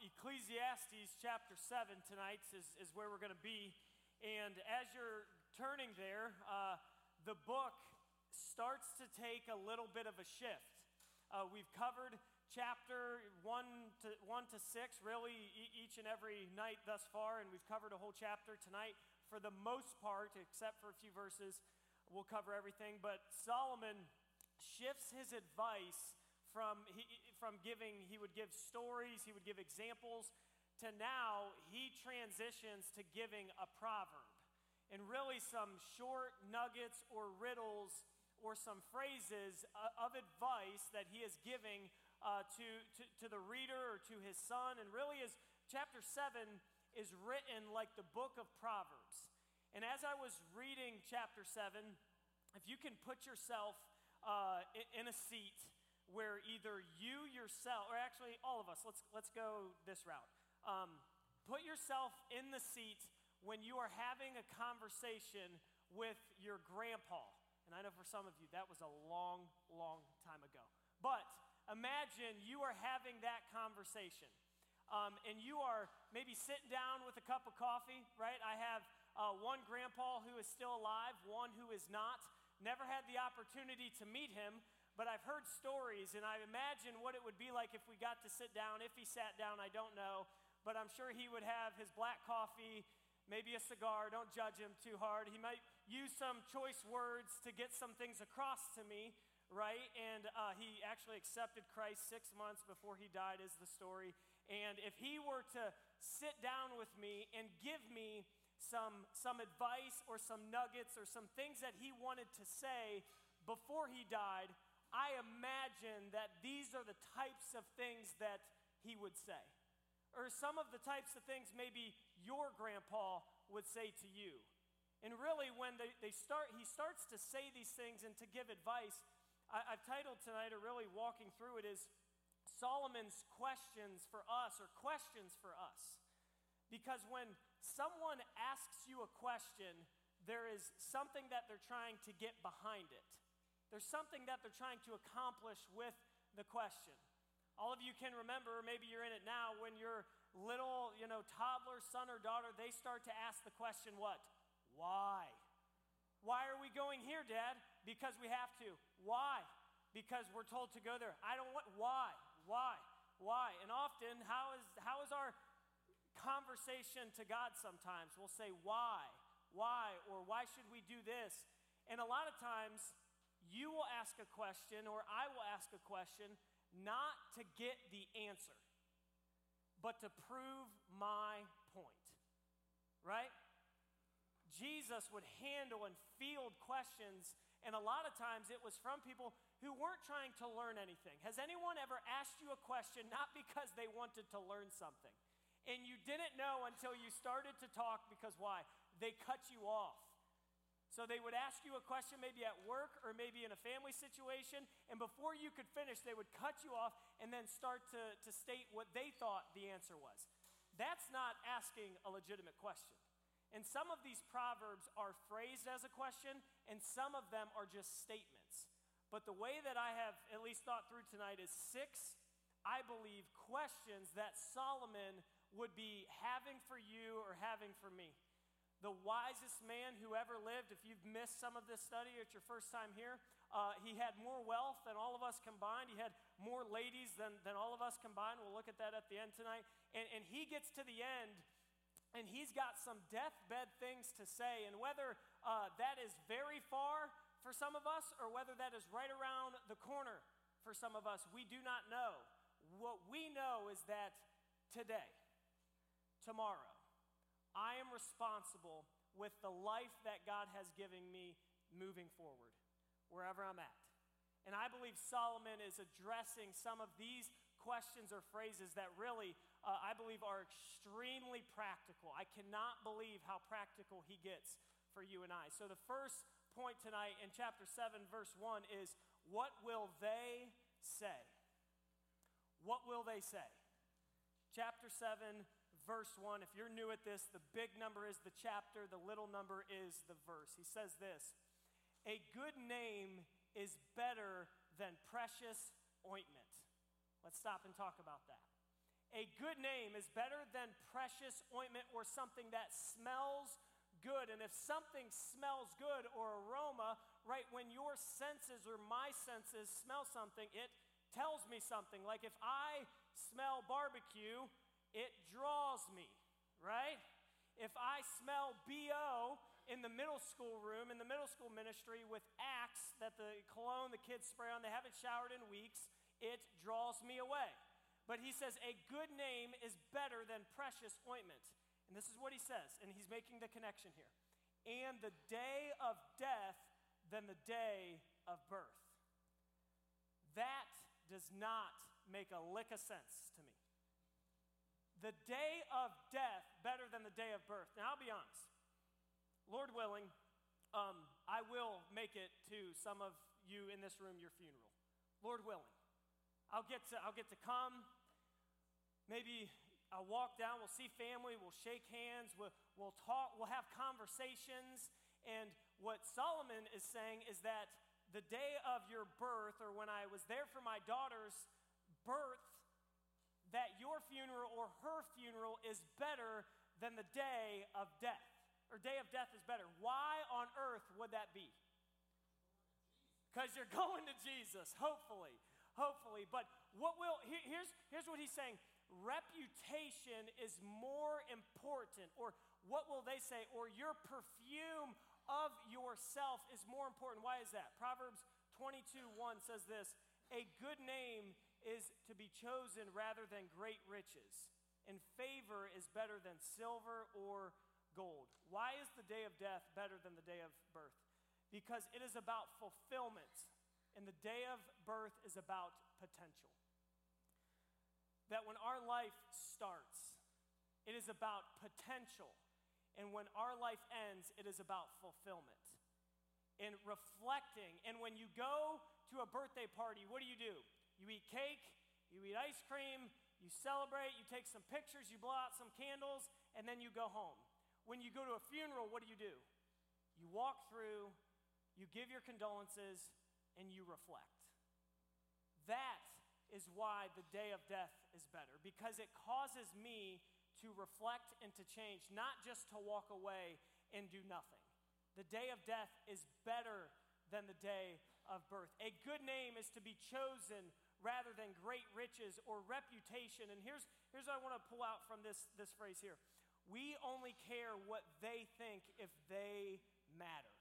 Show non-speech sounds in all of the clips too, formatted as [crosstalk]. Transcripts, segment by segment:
Ecclesiastes chapter 7 tonight is, is where we're going to be. And as you're turning there, uh, the book starts to take a little bit of a shift. Uh, we've covered chapter 1 to, 1 to 6, really, e- each and every night thus far, and we've covered a whole chapter tonight. For the most part, except for a few verses, we'll cover everything. But Solomon shifts his advice from, he, from giving, he would give stories, he would give examples, to now he transitions to giving a proverb. And really, some short nuggets or riddles or some phrases uh, of advice that he is giving uh, to, to, to the reader or to his son. And really, is chapter 7 is written like the book of Proverbs. And as I was reading chapter 7, if you can put yourself uh, in a seat where either you yourself, or actually all of us, let's, let's go this route. Um, put yourself in the seat when you are having a conversation with your grandpa. And I know for some of you that was a long, long time ago. But imagine you are having that conversation. Um, and you are maybe sitting down with a cup of coffee, right? I have uh, one grandpa who is still alive, one who is not. Never had the opportunity to meet him, but I've heard stories, and I imagine what it would be like if we got to sit down. If he sat down, I don't know, but I'm sure he would have his black coffee, maybe a cigar. Don't judge him too hard. He might use some choice words to get some things across to me, right? And uh, he actually accepted Christ six months before he died, is the story. And if he were to sit down with me and give me some, some advice or some nuggets or some things that he wanted to say before he died, I imagine that these are the types of things that he would say. Or some of the types of things maybe your grandpa would say to you. And really, when they, they start, he starts to say these things and to give advice, I, I've titled tonight, or really walking through it, is Solomon's questions for us, or questions for us. Because when someone asks you a question, there is something that they're trying to get behind it. There's something that they're trying to accomplish with the question. All of you can remember, maybe you're in it now, when your little, you know, toddler son or daughter, they start to ask the question, what? Why? Why are we going here, Dad? Because we have to. Why? Because we're told to go there. I don't want, why? Why? Why? And often, how is, how is our conversation to God sometimes? We'll say, why? Why? Or why should we do this? And a lot of times, you will ask a question or I will ask a question not to get the answer, but to prove my point. Right? Jesus would handle and field questions, and a lot of times it was from people who weren't trying to learn anything. Has anyone ever asked you a question not because they wanted to learn something? And you didn't know until you started to talk because why? They cut you off. So they would ask you a question maybe at work or maybe in a family situation, and before you could finish, they would cut you off and then start to, to state what they thought the answer was. That's not asking a legitimate question. And some of these proverbs are phrased as a question, and some of them are just statements. But the way that I have at least thought through tonight is six, I believe, questions that Solomon would be having for you or having for me the wisest man who ever lived. If you've missed some of this study, it's your first time here. Uh, he had more wealth than all of us combined. He had more ladies than, than all of us combined. We'll look at that at the end tonight. And, and he gets to the end, and he's got some deathbed things to say. And whether uh, that is very far for some of us or whether that is right around the corner for some of us, we do not know. What we know is that today, tomorrow, I am responsible with the life that God has given me moving forward, wherever I'm at. And I believe Solomon is addressing some of these questions or phrases that really, uh, I believe, are extremely practical. I cannot believe how practical he gets for you and I. So, the first point tonight in chapter 7, verse 1 is what will they say? What will they say? Chapter 7, verse 1. If you're new at this, the big number is the chapter, the little number is the verse. He says this A good name is better than precious ointment. Let's stop and talk about that. A good name is better than precious ointment or something that smells good. And if something smells good or aroma, right, when your senses or my senses smell something, it tells me something. Like if I smell barbecue, it draws me, right? If I smell BO in the middle school room, in the middle school ministry with Axe that the cologne the kids spray on, they haven't showered in weeks, it draws me away. But he says, a good name is better than precious ointment. And this is what he says, and he's making the connection here. And the day of death than the day of birth. That does not make a lick of sense to me. The day of death better than the day of birth. Now, I'll be honest. Lord willing, um, I will make it to some of you in this room your funeral. Lord willing. I'll get to, I'll get to come. Maybe I'll walk down, we'll see family, we'll shake hands, we'll, we'll talk, we'll have conversations. And what Solomon is saying is that the day of your birth, or when I was there for my daughter's birth, that your funeral or her funeral is better than the day of death, or day of death is better. Why on earth would that be? Because you're [laughs] going to Jesus, hopefully hopefully. But what will, here's, here's what he's saying reputation is more important, or what will they say, or your perfume of yourself is more important. Why is that? Proverbs 22 1 says this A good name is to be chosen rather than great riches, and favor is better than silver or gold. Why is the day of death better than the day of birth? Because it is about fulfillment and the day of birth is about potential. That when our life starts, it is about potential. And when our life ends, it is about fulfillment and reflecting. And when you go to a birthday party, what do you do? You eat cake, you eat ice cream, you celebrate, you take some pictures, you blow out some candles, and then you go home. When you go to a funeral, what do you do? You walk through, you give your condolences, and you reflect. That is why the day of death is better, because it causes me to reflect and to change, not just to walk away and do nothing. The day of death is better than the day of birth. A good name is to be chosen rather than great riches or reputation. And here's, here's what I want to pull out from this, this phrase here we only care what they think if they matter.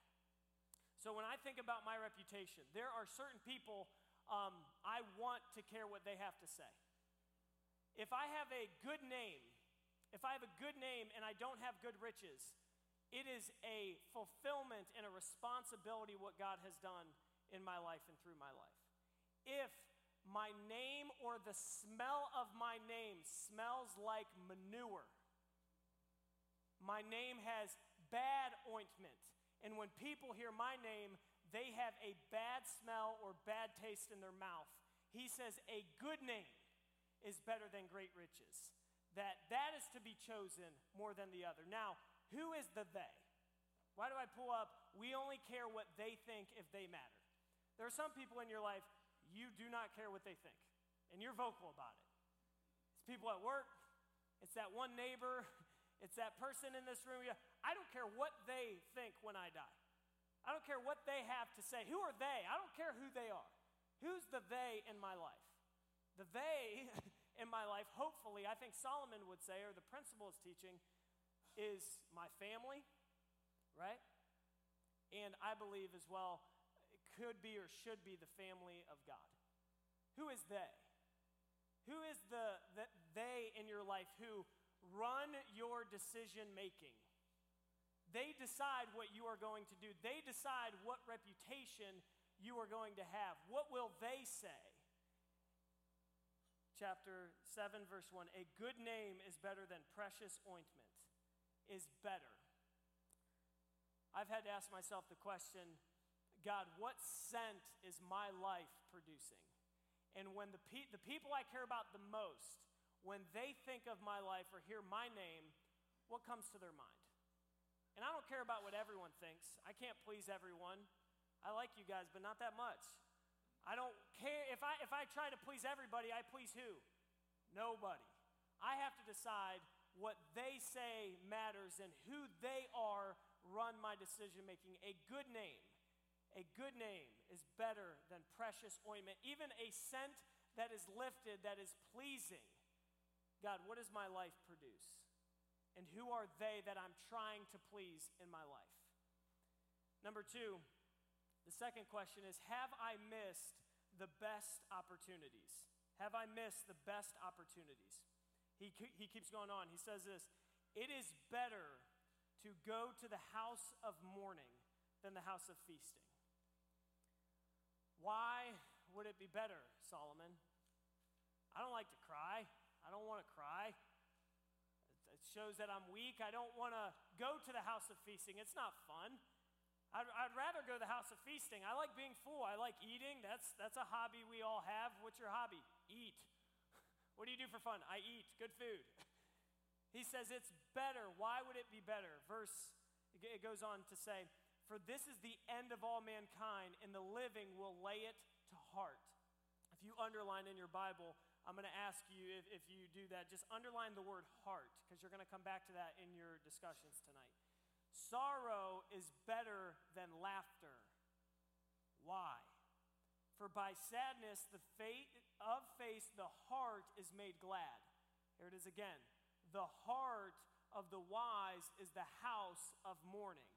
So when I think about my reputation, there are certain people um, I want to care what they have to say. If I have a good name, if I have a good name and I don't have good riches, it is a fulfillment and a responsibility what God has done in my life and through my life. If my name or the smell of my name smells like manure, my name has bad ointment, and when people hear my name, they have a bad smell or bad taste in their mouth. He says, A good name is better than great riches. That that is to be chosen more than the other. Now, who is the they? Why do I pull up? We only care what they think if they matter. There are some people in your life, you do not care what they think, and you're vocal about it. It's people at work, it's that one neighbor, [laughs] it's that person in this room. I don't care what they think when I die. I don't care what they have to say. Who are they? I don't care who they are. Who's the they in my life? The they [laughs] in my life, hopefully, I think Solomon would say, or the principle is teaching, is my family, right? And I believe as well, could be or should be the family of God. Who is they? Who is the, the they in your life who run your decision making. They decide what you are going to do, they decide what reputation you are going to have. What will they say? Chapter 7, verse 1 A good name is better than precious ointment, is better. I've had to ask myself the question God, what scent is my life producing? And when the, pe- the people I care about the most, when they think of my life or hear my name, what comes to their mind? And I don't care about what everyone thinks. I can't please everyone. I like you guys, but not that much. I don't care if I if I try to please everybody, I please who? Nobody. I have to decide what they say matters and who they are run my decision making. A good name, a good name is better than precious ointment, even a scent that is lifted, that is pleasing. God, what does my life produce? And who are they that I'm trying to please in my life? Number two, the second question is Have I missed the best opportunities? Have I missed the best opportunities? He, he keeps going on. He says this It is better to go to the house of mourning than the house of feasting. Why would it be better, Solomon? I don't like to cry. I don't want to cry. It shows that I'm weak. I don't want to go to the house of feasting. It's not fun. I'd, I'd, rather go to the house of feasting. I like being full. I like eating. That's, that's a hobby we all have. What's your hobby? Eat. [laughs] What do you do for fun? I eat. Good food. [laughs] He says it's better. Why would it be better? Verse, it goes on to say, For this is the end of all mankind, and the living will lay it to heart. If you underline in your Bible, I'm going to ask you if, if you do that, just underline the word heart, because you're going to come back to that in your discussions tonight. Sorrow is better than laughter. Why? For by sadness, the fate of face, the heart is made glad. Here it is again. The heart of the wise is the house of mourning,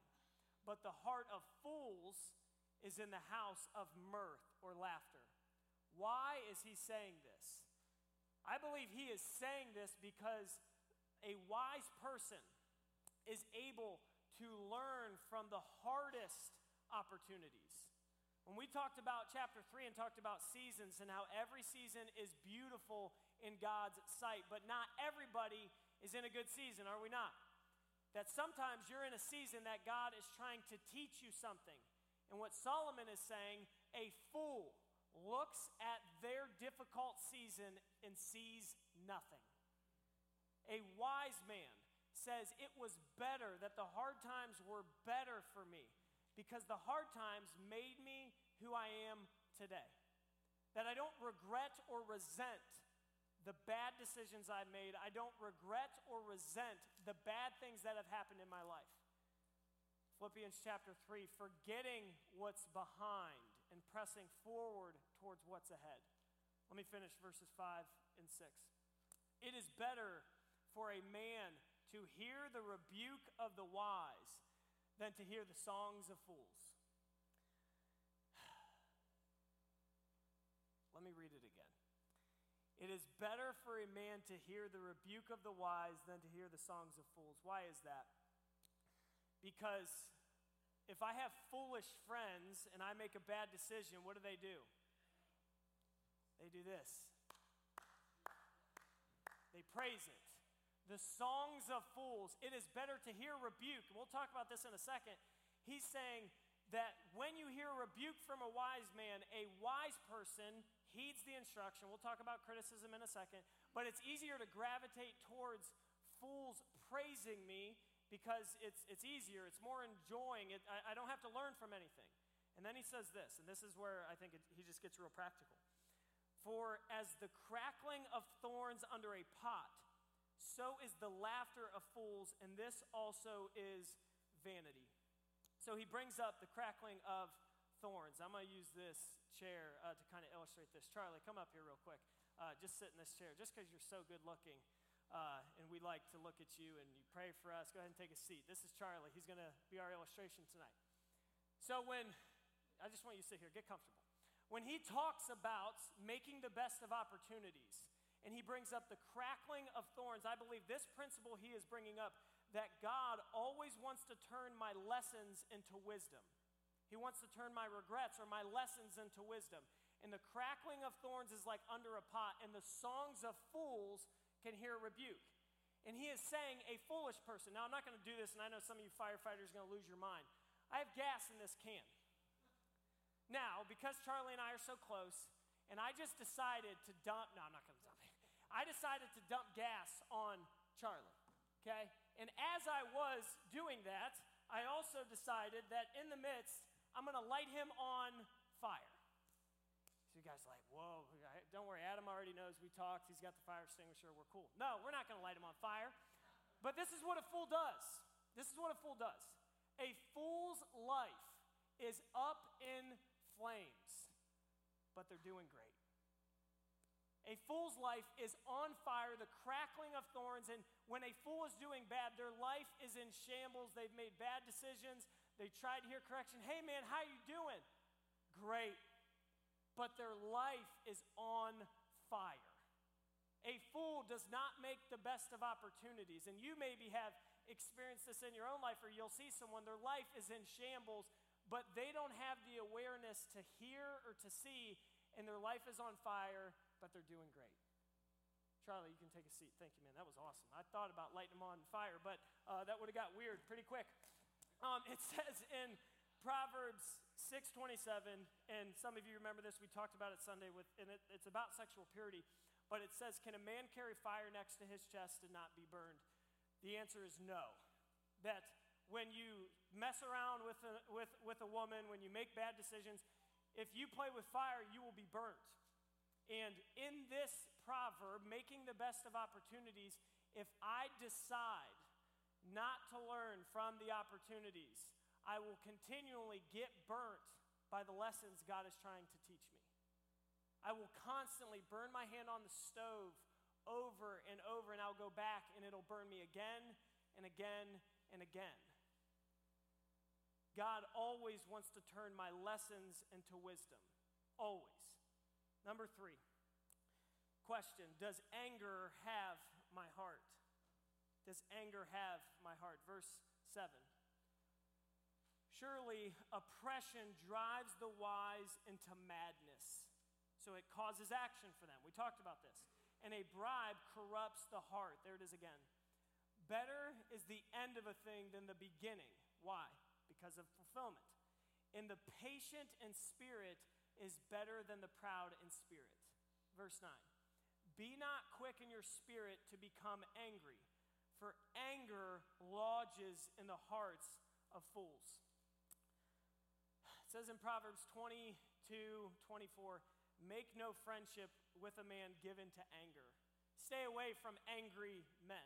but the heart of fools is in the house of mirth or laughter. Why is he saying this? I believe he is saying this because a wise person is able to learn from the hardest opportunities. When we talked about chapter 3 and talked about seasons and how every season is beautiful in God's sight, but not everybody is in a good season, are we not? That sometimes you're in a season that God is trying to teach you something. And what Solomon is saying, a fool looks at their difficult season and sees nothing. A wise man says it was better, that the hard times were better for me because the hard times made me who I am today. That I don't regret or resent the bad decisions I've made. I don't regret or resent the bad things that have happened in my life. Philippians chapter 3 forgetting what's behind and pressing forward towards what's ahead. Let me finish verses 5 and 6. It is better for a man to hear the rebuke of the wise than to hear the songs of fools. [sighs] Let me read it. It is better for a man to hear the rebuke of the wise than to hear the songs of fools. Why is that? Because if I have foolish friends and I make a bad decision, what do they do? They do this. They praise it the songs of fools. It is better to hear rebuke. We'll talk about this in a second. He's saying that when you hear rebuke from a wise man, a wise person heeds the instruction. We'll talk about criticism in a second, but it's easier to gravitate towards fools praising me because it's, it's easier, it's more enjoying. It, I, I don't have to learn from anything. And then he says this, and this is where I think it, he just gets real practical. For as the crackling of thorns under a pot, so is the laughter of fools, and this also is vanity. So he brings up the crackling of thorns. I'm going to use this chair uh, to kind of illustrate this. Charlie, come up here real quick. Uh, just sit in this chair, just because you're so good looking. Uh, and we like to look at you and you pray for us. Go ahead and take a seat. This is Charlie. He's going to be our illustration tonight. So, when I just want you to sit here, get comfortable. When he talks about making the best of opportunities, and he brings up the crackling of thorns. I believe this principle he is bringing up that God always wants to turn my lessons into wisdom. He wants to turn my regrets or my lessons into wisdom. And the crackling of thorns is like under a pot, and the songs of fools can hear rebuke. And he is saying a foolish person. Now, I'm not going to do this, and I know some of you firefighters are going to lose your mind. I have gas in this can. Now, because Charlie and I are so close, and I just decided to dump, no, I'm not going to dump it. I decided to dump gas on Charlie, okay? And as I was doing that, I also decided that in the midst, I'm gonna light him on fire. So you guys are like, whoa, don't worry, Adam already knows we talked. He's got the fire extinguisher. We're cool. No, we're not going to light him on fire. But this is what a fool does. This is what a fool does. A fool's life is up in flames, but they're doing great. A fool's life is on fire, the crackling of thorns, and when a fool is doing bad, their life is in shambles. They've made bad decisions. They tried to hear correction. Hey man, how you doing? Great. But their life is on fire. A fool does not make the best of opportunities. And you maybe have experienced this in your own life, or you'll see someone, their life is in shambles, but they don't have the awareness to hear or to see, and their life is on fire but they're doing great. Charlie, you can take a seat. Thank you, man. That was awesome. I thought about lighting them on fire, but uh, that would have got weird pretty quick. Um, it [laughs] says in Proverbs 6:27, and some of you remember this. We talked about it Sunday with, and it, it's about sexual purity. But it says, "Can a man carry fire next to his chest and not be burned?" The answer is no. That when you mess around with a, with, with a woman, when you make bad decisions, if you play with fire, you will be burnt. And in this proverb, making the best of opportunities, if I decide not to learn from the opportunities, I will continually get burnt by the lessons God is trying to teach me. I will constantly burn my hand on the stove over and over, and I'll go back and it'll burn me again and again and again. God always wants to turn my lessons into wisdom. Always. Number three, question Does anger have my heart? Does anger have my heart? Verse 7. Surely oppression drives the wise into madness. So it causes action for them. We talked about this. And a bribe corrupts the heart. There it is again. Better is the end of a thing than the beginning. Why? Because of fulfillment. And the patient in spirit is better than the proud in spirit. Verse 9 Be not quick in your spirit to become angry, for anger lodges in the hearts of fools. It says in Proverbs 22 24, Make no friendship with a man given to anger. Stay away from angry men.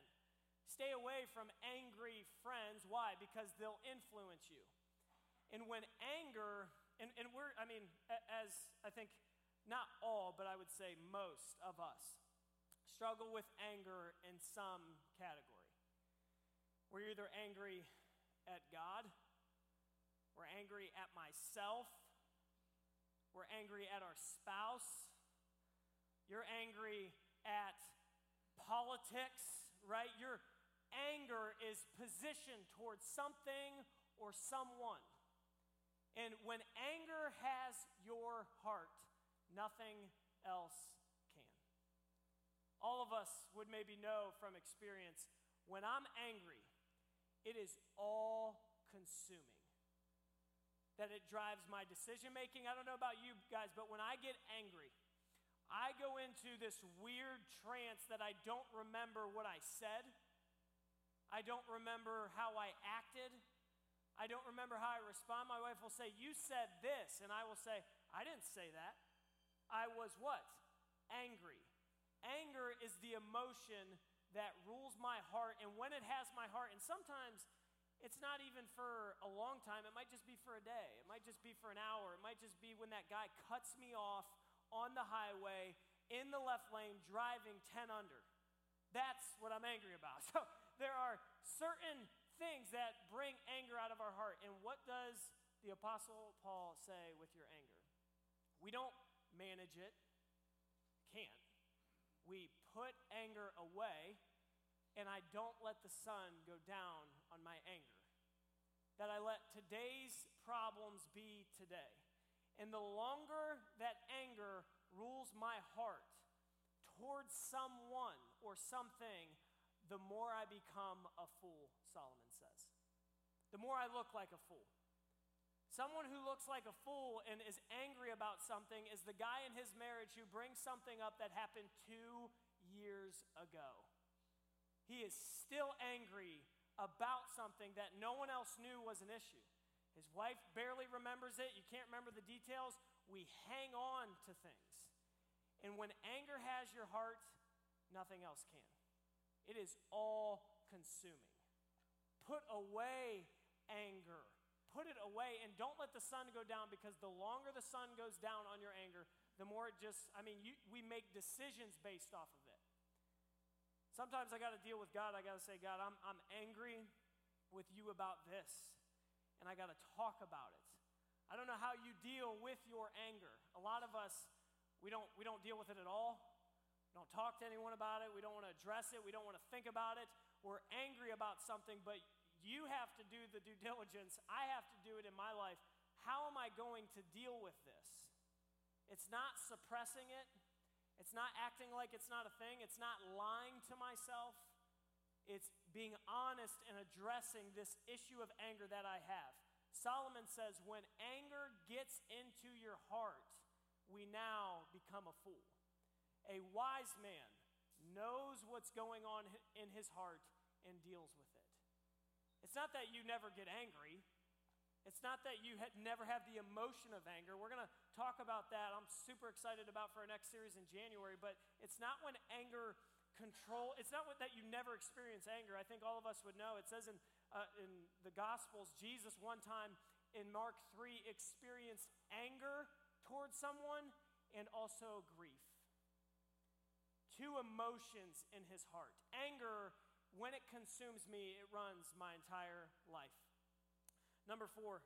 Stay away from angry friends. Why? Because they'll influence you. And when anger and, and we're, I mean, as I think not all, but I would say most of us struggle with anger in some category. We're either angry at God, we're angry at myself, we're angry at our spouse, you're angry at politics, right? Your anger is positioned towards something or someone. And when anger has your heart, nothing else can. All of us would maybe know from experience when I'm angry, it is all consuming. That it drives my decision making. I don't know about you guys, but when I get angry, I go into this weird trance that I don't remember what I said. I don't remember how I acted. I don't remember how I respond. My wife will say, You said this. And I will say, I didn't say that. I was what? Angry. Anger is the emotion that rules my heart. And when it has my heart, and sometimes it's not even for a long time, it might just be for a day, it might just be for an hour, it might just be when that guy cuts me off on the highway in the left lane driving 10 under. That's what I'm angry about. [laughs] So there are certain things that bring anger out of our heart. And what does the Apostle Paul say with your anger? We don't manage it, can't. We put anger away, and I don't let the sun go down on my anger. That I let today's problems be today. And the longer that anger rules my heart towards someone or something, the more I become a fool, Solomon says. The more I look like a fool. Someone who looks like a fool and is angry about something is the guy in his marriage who brings something up that happened two years ago. He is still angry about something that no one else knew was an issue. His wife barely remembers it. You can't remember the details. We hang on to things. And when anger has your heart, nothing else can. It is all consuming. Put away anger. Put it away and don't let the sun go down because the longer the sun goes down on your anger, the more it just, I mean, you, we make decisions based off of it. Sometimes I got to deal with God. I got to say, God, I'm, I'm angry with you about this, and I got to talk about it. I don't know how you deal with your anger. A lot of us, we don't, we don't deal with it at all. We don't talk to anyone about it. We don't want to address it. We don't want to think about it. We're angry about something, but you have to do the due diligence. I have to do it in my life. How am I going to deal with this? It's not suppressing it, it's not acting like it's not a thing, it's not lying to myself. It's being honest and addressing this issue of anger that I have. Solomon says, when anger gets into your heart, we now become a fool. A wise man knows what's going on in his heart and deals with it. It's not that you never get angry. It's not that you never have the emotion of anger. We're going to talk about that. I'm super excited about for our next series in January, but it's not when anger control, it's not that you never experience anger. I think all of us would know. It says in, uh, in the Gospels, Jesus one time in Mark 3 experienced anger towards someone and also grief. Two emotions in his heart. Anger when it consumes me, it runs my entire life. Number four,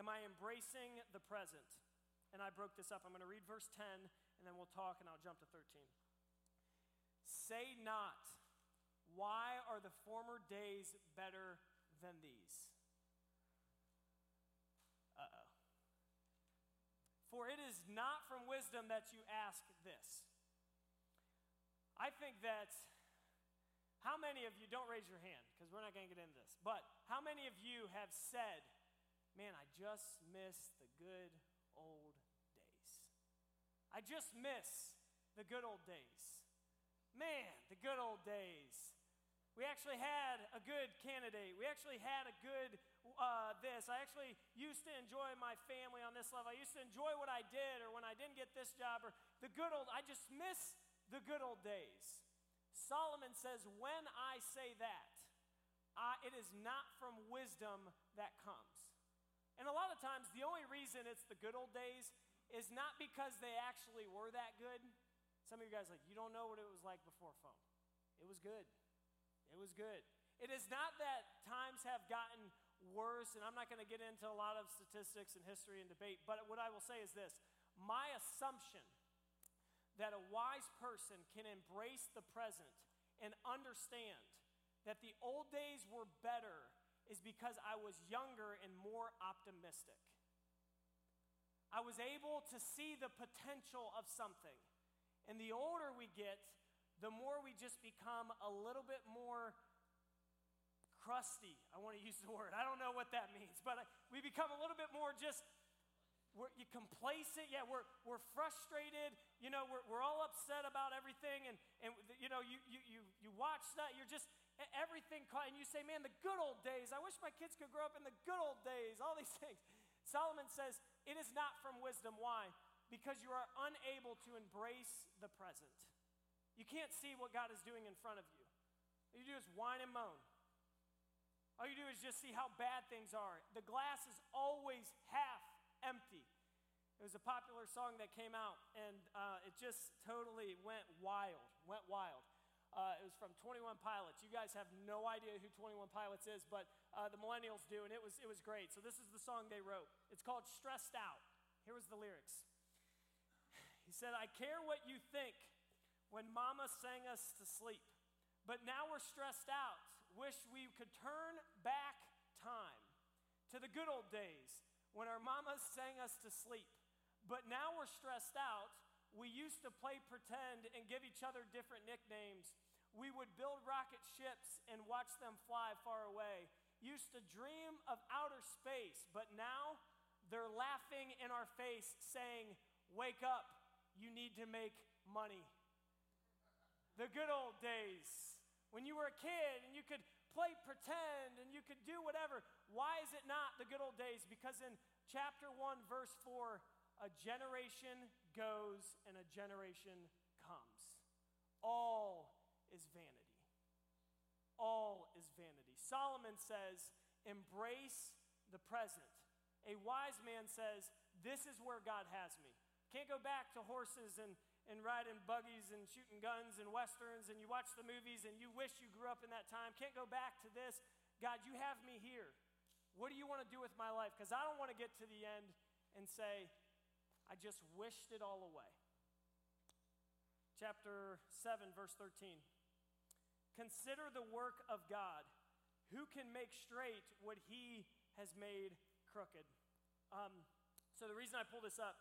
am I embracing the present? And I broke this up. I'm going to read verse 10, and then we'll talk, and I'll jump to 13. Say not, why are the former days better than these? Uh oh. For it is not from wisdom that you ask this. I think that how many of you, don't raise your hand because we're not going to get into this, but how many of you have said, Man, I just miss the good old days? I just miss the good old days. Man, the good old days. We actually had a good candidate. We actually had a good uh, this. I actually used to enjoy my family on this level. I used to enjoy what I did, or when I didn't get this job, or the good old. I just miss the good old days. Solomon says, When I say that, I, it is not from wisdom that comes. And a lot of times, the only reason it's the good old days is not because they actually were that good. Some of you guys like, you don't know what it was like before phone. It was good. It was good. It is not that times have gotten worse, and I'm not going to get into a lot of statistics and history and debate, but what I will say is this my assumption that a wise person can embrace the present and understand that the old days were better is because I was younger and more optimistic. I was able to see the potential of something. And the older we get, the more we just become a little bit more crusty. I want to use the word. I don't know what that means, but we become a little bit more just we're, you complacent. Yeah, we're, we're frustrated. You know, we're, we're all upset about everything. And, and you know, you, you, you, you watch that, you're just, everything, caught and you say, man, the good old days. I wish my kids could grow up in the good old days, all these [laughs] things. Solomon says, it is not from wisdom. Why? Because you are unable to embrace the present. You can't see what God is doing in front of you. All you do is whine and moan. All you do is just see how bad things are. The glass is always half empty. It was a popular song that came out, and uh, it just totally went wild, went wild. Uh, it was from 21 Pilots. You guys have no idea who 21 Pilots is, but uh, the millennials do, and it was, it was great. So this is the song they wrote. It's called Stressed Out. Here was the lyrics. He said, I care what you think when mama sang us to sleep, but now we're stressed out. Wish we could turn back time to the good old days when our mamas sang us to sleep. But now we're stressed out. We used to play pretend and give each other different nicknames. We would build rocket ships and watch them fly far away. Used to dream of outer space, but now they're laughing in our face, saying, Wake up, you need to make money. The good old days when you were a kid and you could play pretend and you could do whatever. Why is it not the good old days? Because in chapter 1, verse 4, a generation goes and a generation comes. All is vanity. All is vanity. Solomon says, embrace the present. A wise man says, This is where God has me. Can't go back to horses and, and riding buggies and shooting guns and westerns and you watch the movies and you wish you grew up in that time. Can't go back to this. God, you have me here. What do you want to do with my life? Because I don't want to get to the end and say, I just wished it all away. Chapter 7, verse 13. Consider the work of God. Who can make straight what he has made crooked? Um, so, the reason I pull this up,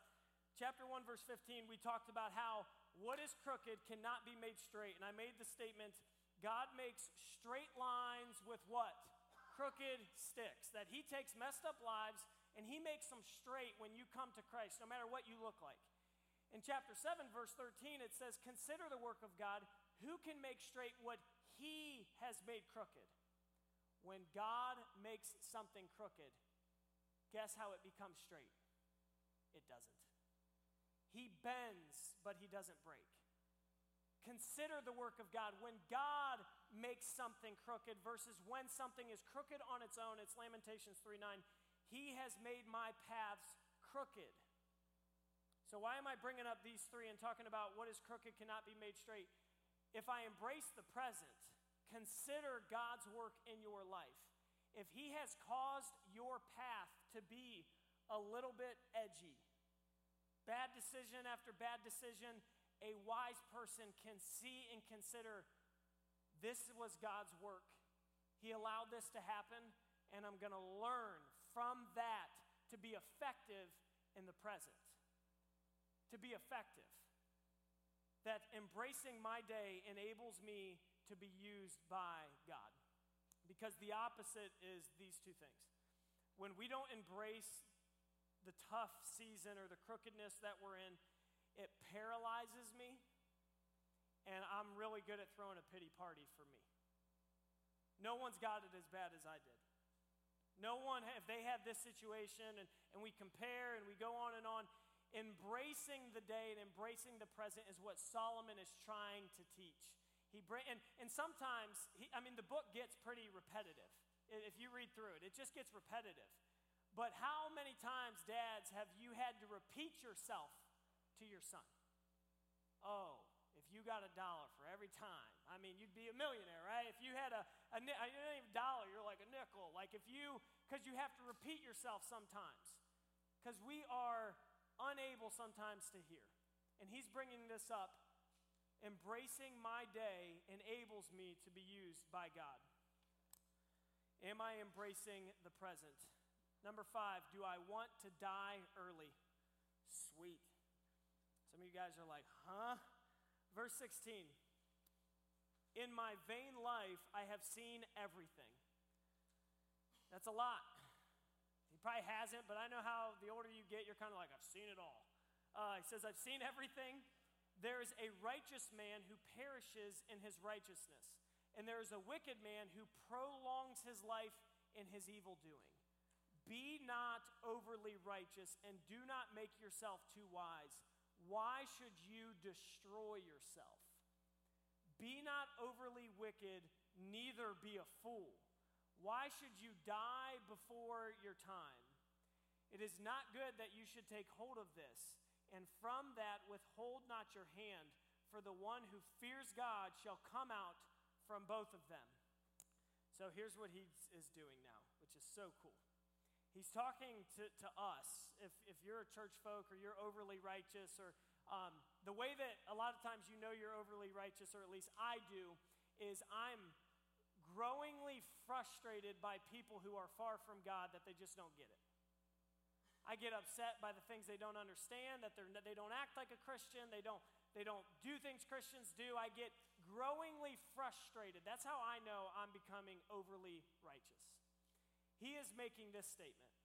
chapter 1, verse 15, we talked about how what is crooked cannot be made straight. And I made the statement God makes straight lines with what? Crooked sticks. That he takes messed up lives and he makes them straight when you come to Christ, no matter what you look like. In chapter 7, verse 13, it says, Consider the work of God. Who can make straight what he has made crooked? When God makes something crooked, guess how it becomes straight? It doesn't. He bends, but he doesn't break. Consider the work of God. When God makes something crooked versus when something is crooked on its own, it's Lamentations 3 9. He has made my paths crooked. So, why am I bringing up these three and talking about what is crooked cannot be made straight? If I embrace the present, consider God's work in your life. If He has caused your path to be a little bit edgy, bad decision after bad decision, a wise person can see and consider this was God's work. He allowed this to happen, and I'm going to learn from that to be effective in the present. To be effective. That embracing my day enables me to be used by God. Because the opposite is these two things. When we don't embrace the tough season or the crookedness that we're in, it paralyzes me, and I'm really good at throwing a pity party for me. No one's got it as bad as I did. No one, if they had this situation and, and we compare and we go on and on, embracing the day and embracing the present is what Solomon is trying to teach. He bring, and, and sometimes, he, I mean, the book gets pretty repetitive. If you read through it, it just gets repetitive. But how many times, dads, have you had to repeat yourself to your son. Oh, if you got a dollar for every time, I mean, you'd be a millionaire, right? If you had a, a, a even dollar, you're like a nickel. Like if you, because you have to repeat yourself sometimes, because we are unable sometimes to hear. And he's bringing this up. Embracing my day enables me to be used by God. Am I embracing the present? Number five, do I want to die early? Sweet. Some of you guys are like, huh? Verse 16 In my vain life, I have seen everything. That's a lot. He probably hasn't, but I know how the older you get, you're kind of like, I've seen it all. Uh, he says, I've seen everything. There is a righteous man who perishes in his righteousness, and there is a wicked man who prolongs his life in his evil doing. Be not overly righteous, and do not make yourself too wise. Why should you destroy yourself? Be not overly wicked, neither be a fool. Why should you die before your time? It is not good that you should take hold of this, and from that withhold not your hand, for the one who fears God shall come out from both of them. So here's what he is doing now, which is so cool. He's talking to, to us. If, if you're a church folk or you're overly righteous, or um, the way that a lot of times you know you're overly righteous, or at least I do, is I'm growingly frustrated by people who are far from God that they just don't get it. I get upset by the things they don't understand, that they're, they don't act like a Christian, they don't, they don't do things Christians do. I get growingly frustrated. That's how I know I'm becoming overly righteous. He is making this statement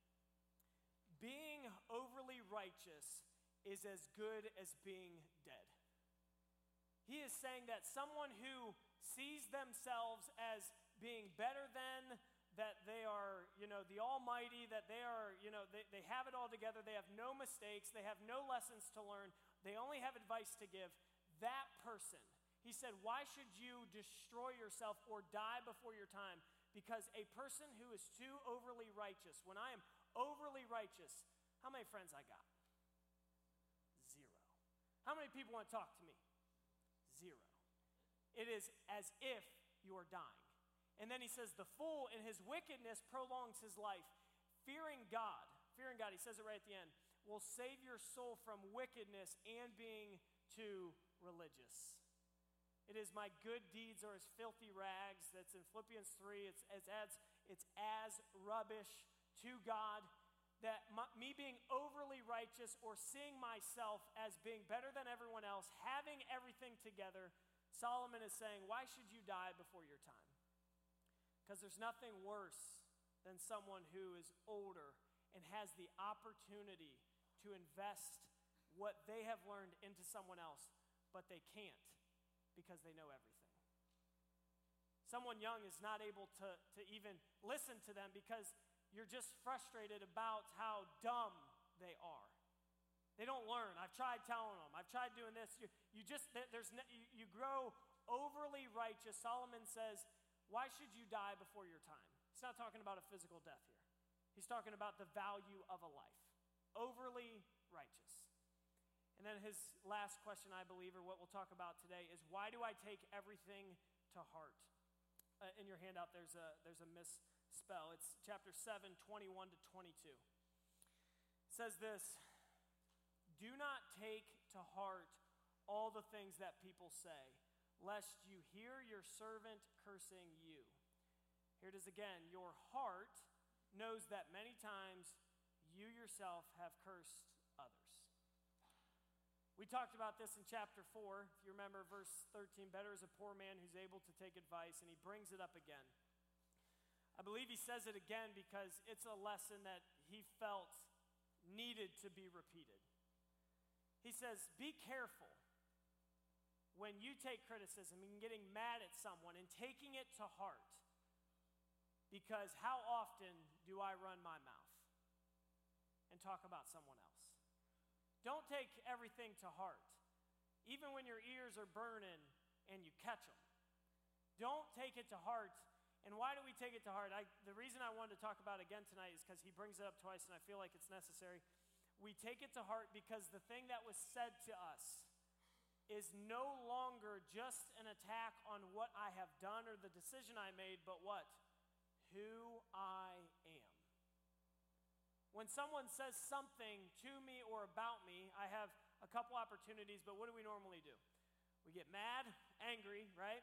Being overly righteous is as good as being dead. He is saying that someone who sees themselves as being better than, that they are, you know, the Almighty, that they are, you know, they, they have it all together, they have no mistakes, they have no lessons to learn, they only have advice to give, that person, he said, Why should you destroy yourself or die before your time? Because a person who is too overly righteous, when I am overly righteous, how many friends I got? Zero. How many people want to talk to me? Zero. It is as if you are dying. And then he says, The fool in his wickedness prolongs his life. Fearing God, fearing God, he says it right at the end, will save your soul from wickedness and being too religious. It is my good deeds are as filthy rags. That's in Philippians 3. It's, it's, as, it's as rubbish to God that my, me being overly righteous or seeing myself as being better than everyone else, having everything together, Solomon is saying, Why should you die before your time? Because there's nothing worse than someone who is older and has the opportunity to invest what they have learned into someone else, but they can't because they know everything. Someone young is not able to, to even listen to them because you're just frustrated about how dumb they are. They don't learn. I've tried telling them. I've tried doing this. You, you just, there's, you, you grow overly righteous. Solomon says, why should you die before your time? He's not talking about a physical death here. He's talking about the value of a life. Overly righteous. And then his last question, I believe, or what we'll talk about today, is why do I take everything to heart? Uh, in your handout, there's a, there's a misspell. It's chapter 7, 21 to 22. It says this Do not take to heart all the things that people say, lest you hear your servant cursing you. Here it is again. Your heart knows that many times you yourself have cursed we talked about this in chapter 4. If you remember verse 13, better is a poor man who's able to take advice, and he brings it up again. I believe he says it again because it's a lesson that he felt needed to be repeated. He says, Be careful when you take criticism and getting mad at someone and taking it to heart. Because how often do I run my mouth and talk about someone else? Don't take everything to heart, even when your ears are burning and you catch them. Don't take it to heart. And why do we take it to heart? I, the reason I wanted to talk about it again tonight is because he brings it up twice, and I feel like it's necessary. We take it to heart because the thing that was said to us is no longer just an attack on what I have done or the decision I made, but what? Who I. When someone says something to me or about me, I have a couple opportunities, but what do we normally do? We get mad, angry, right?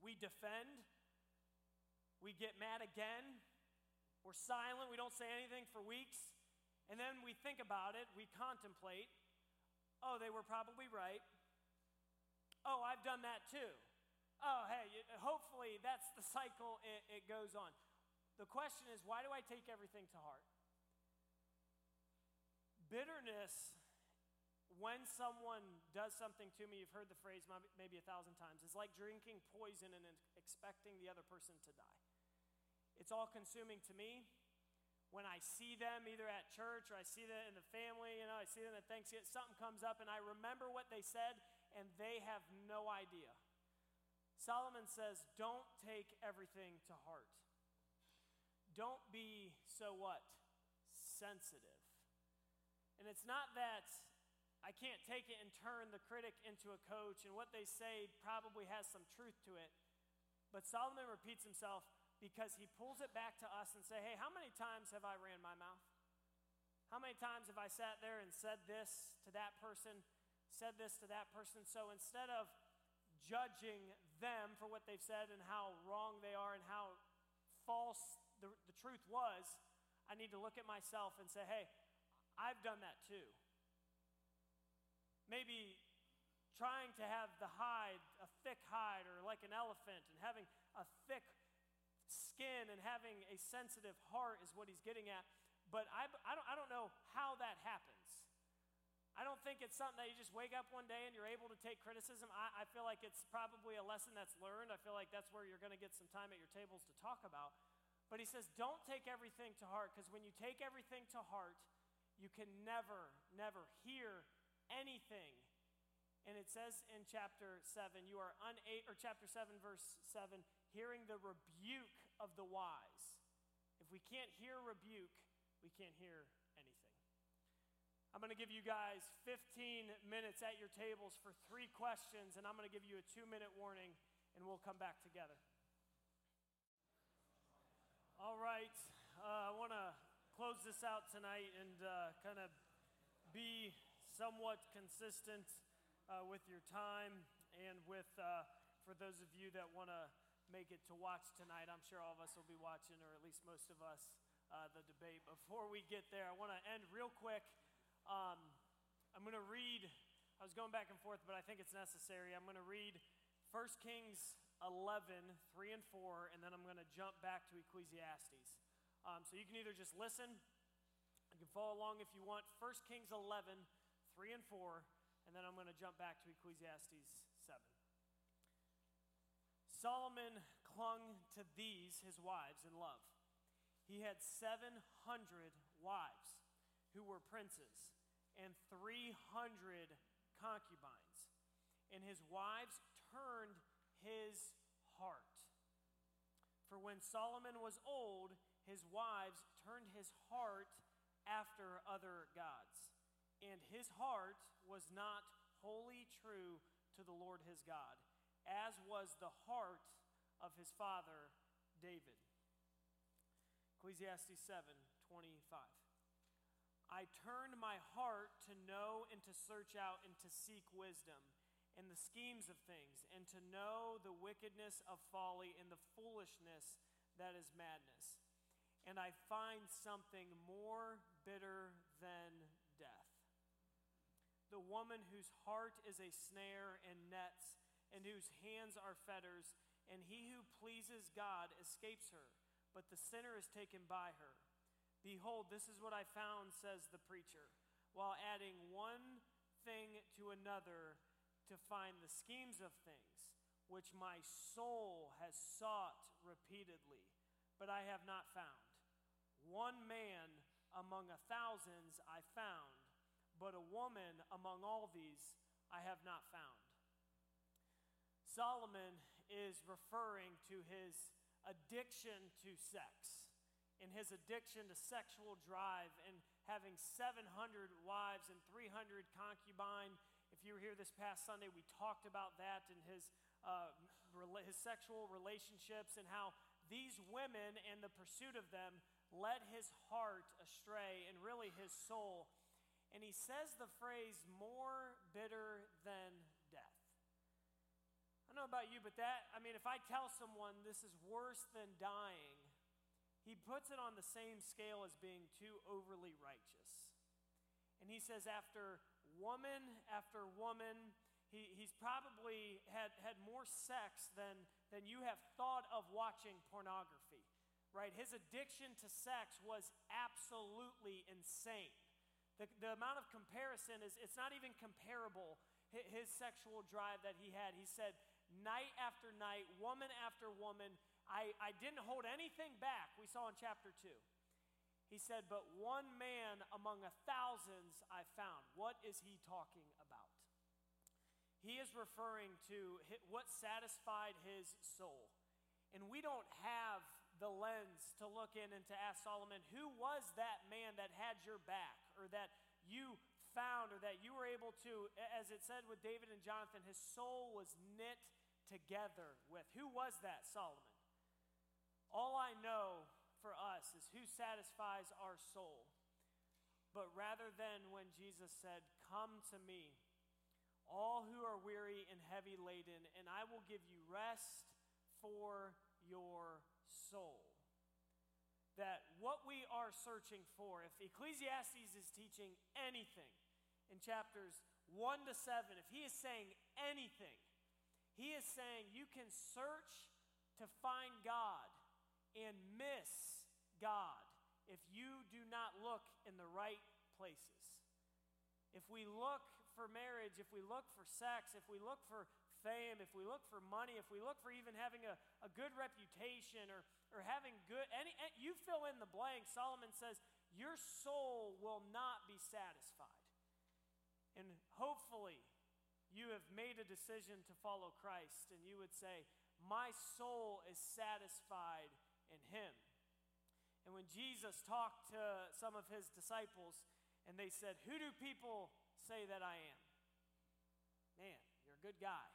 We defend. We get mad again. We're silent. We don't say anything for weeks. And then we think about it. We contemplate. Oh, they were probably right. Oh, I've done that too. Oh, hey, hopefully that's the cycle it, it goes on. The question is, why do I take everything to heart? Bitterness, when someone does something to me, you've heard the phrase maybe a thousand times, it's like drinking poison and expecting the other person to die. It's all consuming to me. When I see them either at church or I see them in the family, you know, I see them at Thanksgiving, something comes up and I remember what they said and they have no idea. Solomon says, don't take everything to heart. Don't be so what? Sensitive. And it's not that I can't take it and turn the critic into a coach, and what they say probably has some truth to it. But Solomon repeats himself because he pulls it back to us and say, "Hey, how many times have I ran my mouth? How many times have I sat there and said this to that person, said this to that person?" So instead of judging them for what they've said and how wrong they are and how false the, the truth was, I need to look at myself and say, "Hey, I've done that too. Maybe trying to have the hide, a thick hide, or like an elephant, and having a thick skin and having a sensitive heart is what he's getting at. But I, I, don't, I don't know how that happens. I don't think it's something that you just wake up one day and you're able to take criticism. I, I feel like it's probably a lesson that's learned. I feel like that's where you're going to get some time at your tables to talk about. But he says, don't take everything to heart, because when you take everything to heart, you can never, never hear anything. And it says in chapter 7, you are una- or chapter 7 verse 7, hearing the rebuke of the wise. If we can't hear rebuke, we can't hear anything. I'm going to give you guys 15 minutes at your tables for three questions, and I'm going to give you a two minute warning, and we'll come back together. All right, uh, I want to close this out tonight and uh, kind of be somewhat consistent uh, with your time and with, uh, for those of you that want to make it to watch tonight, I'm sure all of us will be watching, or at least most of us, uh, the debate. Before we get there, I want to end real quick. Um, I'm going to read, I was going back and forth, but I think it's necessary. I'm going to read 1 Kings 11, 3 and 4, and then I'm going to jump back to Ecclesiastes. Um, so you can either just listen, you can follow along if you want. 1 Kings 11, 3 and 4, and then I'm going to jump back to Ecclesiastes 7. Solomon clung to these, his wives, in love. He had 700 wives who were princes and 300 concubines. And his wives turned his heart. For when Solomon was old, his wives turned his heart after other gods. And his heart was not wholly true to the Lord his God as was the heart of his father David. Ecclesiastes 7 25. I turned my heart to know and to search out and to seek wisdom and the schemes of things, and to know the wickedness of folly and the foolishness that is madness. And I find something more bitter than death. The woman whose heart is a snare and nets and whose hands are fetters, and he who pleases God escapes her, but the sinner is taken by her. Behold, this is what I found, says the preacher, while adding one thing to another to find the schemes of things, which my soul has sought repeatedly, but I have not found. One man among a thousands I found, but a woman among all these I have not found. Solomon is referring to his addiction to sex and his addiction to sexual drive and having 700 wives and 300 concubine. If you were here this past Sunday, we talked about that and his, uh, his sexual relationships and how these women and the pursuit of them led his heart astray and really his soul. And he says the phrase, more bitter than death. I don't know about you, but that, I mean, if I tell someone this is worse than dying, he puts it on the same scale as being too overly righteous. And he says, after woman after woman, he, he's probably had, had more sex than, than you have thought of watching pornography, right? His addiction to sex was absolutely insane. The, the amount of comparison is, it's not even comparable, his sexual drive that he had. He said, night after night, woman after woman. I, I didn't hold anything back, we saw in chapter 2. He said, But one man among a thousands I found. What is he talking about? He is referring to what satisfied his soul. And we don't have the lens to look in and to ask Solomon, who was that man that had your back or that you found or that you were able to, as it said with David and Jonathan, his soul was knit together with. Who was that, Solomon? All I know for us is who satisfies our soul. But rather than when Jesus said, Come to me, all who are weary and heavy laden, and I will give you rest for your soul. That what we are searching for, if Ecclesiastes is teaching anything in chapters 1 to 7, if he is saying anything, he is saying you can search to find God and miss God if you do not look in the right places. If we look for marriage, if we look for sex, if we look for fame, if we look for money, if we look for even having a, a good reputation or, or having good, any, eh, you fill in the blank, Solomon says, your soul will not be satisfied. And hopefully, you have made a decision to follow Christ, and you would say, My soul is satisfied in Him. And when Jesus talked to some of His disciples, and they said, Who do people say that I am? Man, you're a good guy.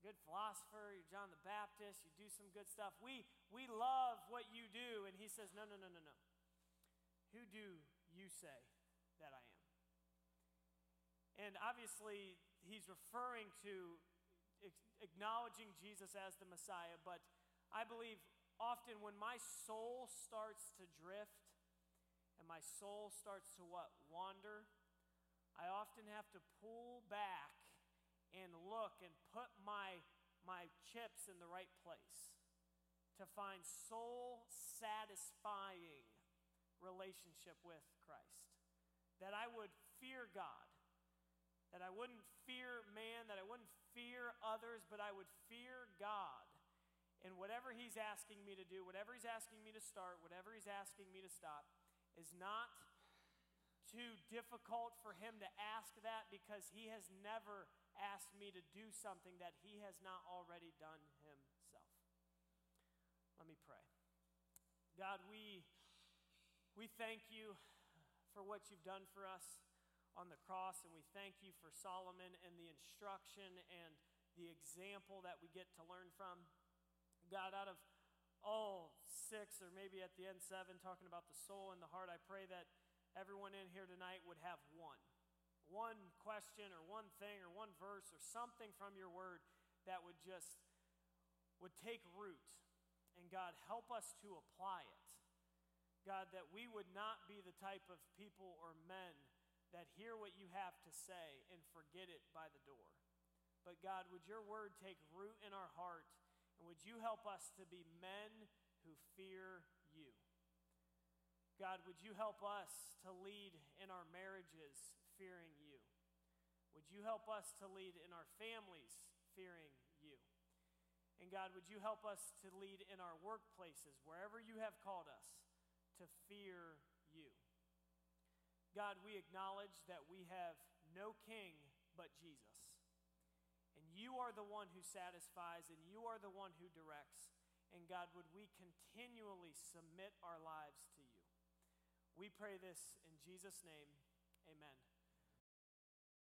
Good philosopher, you're John the Baptist, you do some good stuff. We, we love what you do. And he says, No, no, no, no, no. Who do you say that I am? And obviously, he's referring to acknowledging Jesus as the Messiah, but I believe often when my soul starts to drift and my soul starts to what? Wander, I often have to pull back and look and put my, my chips in the right place to find soul satisfying relationship with Christ. That I would fear God. That I wouldn't fear man, that I wouldn't fear others, but I would fear God. And whatever He's asking me to do, whatever He's asking me to start, whatever He's asking me to stop, is not too difficult for Him to ask that because He has never asked me to do something that he has not already done himself. Let me pray. God, we, we thank you for what you've done for us on the cross, and we thank you for Solomon and the instruction and the example that we get to learn from. God, out of all six, or maybe at the end seven, talking about the soul and the heart, I pray that everyone in here tonight would have one one question or one thing or one verse or something from your word that would just would take root. And god help us to apply it. God that we would not be the type of people or men that hear what you have to say and forget it by the door. But god would your word take root in our heart? And would you help us to be men who fear you? God, would you help us to lead in our marriages fearing you? Would you help us to lead in our families fearing you? And God, would you help us to lead in our workplaces, wherever you have called us, to fear you? God, we acknowledge that we have no king but Jesus. And you are the one who satisfies, and you are the one who directs. And God, would we continually submit our lives to you? We pray this in Jesus' name. Amen.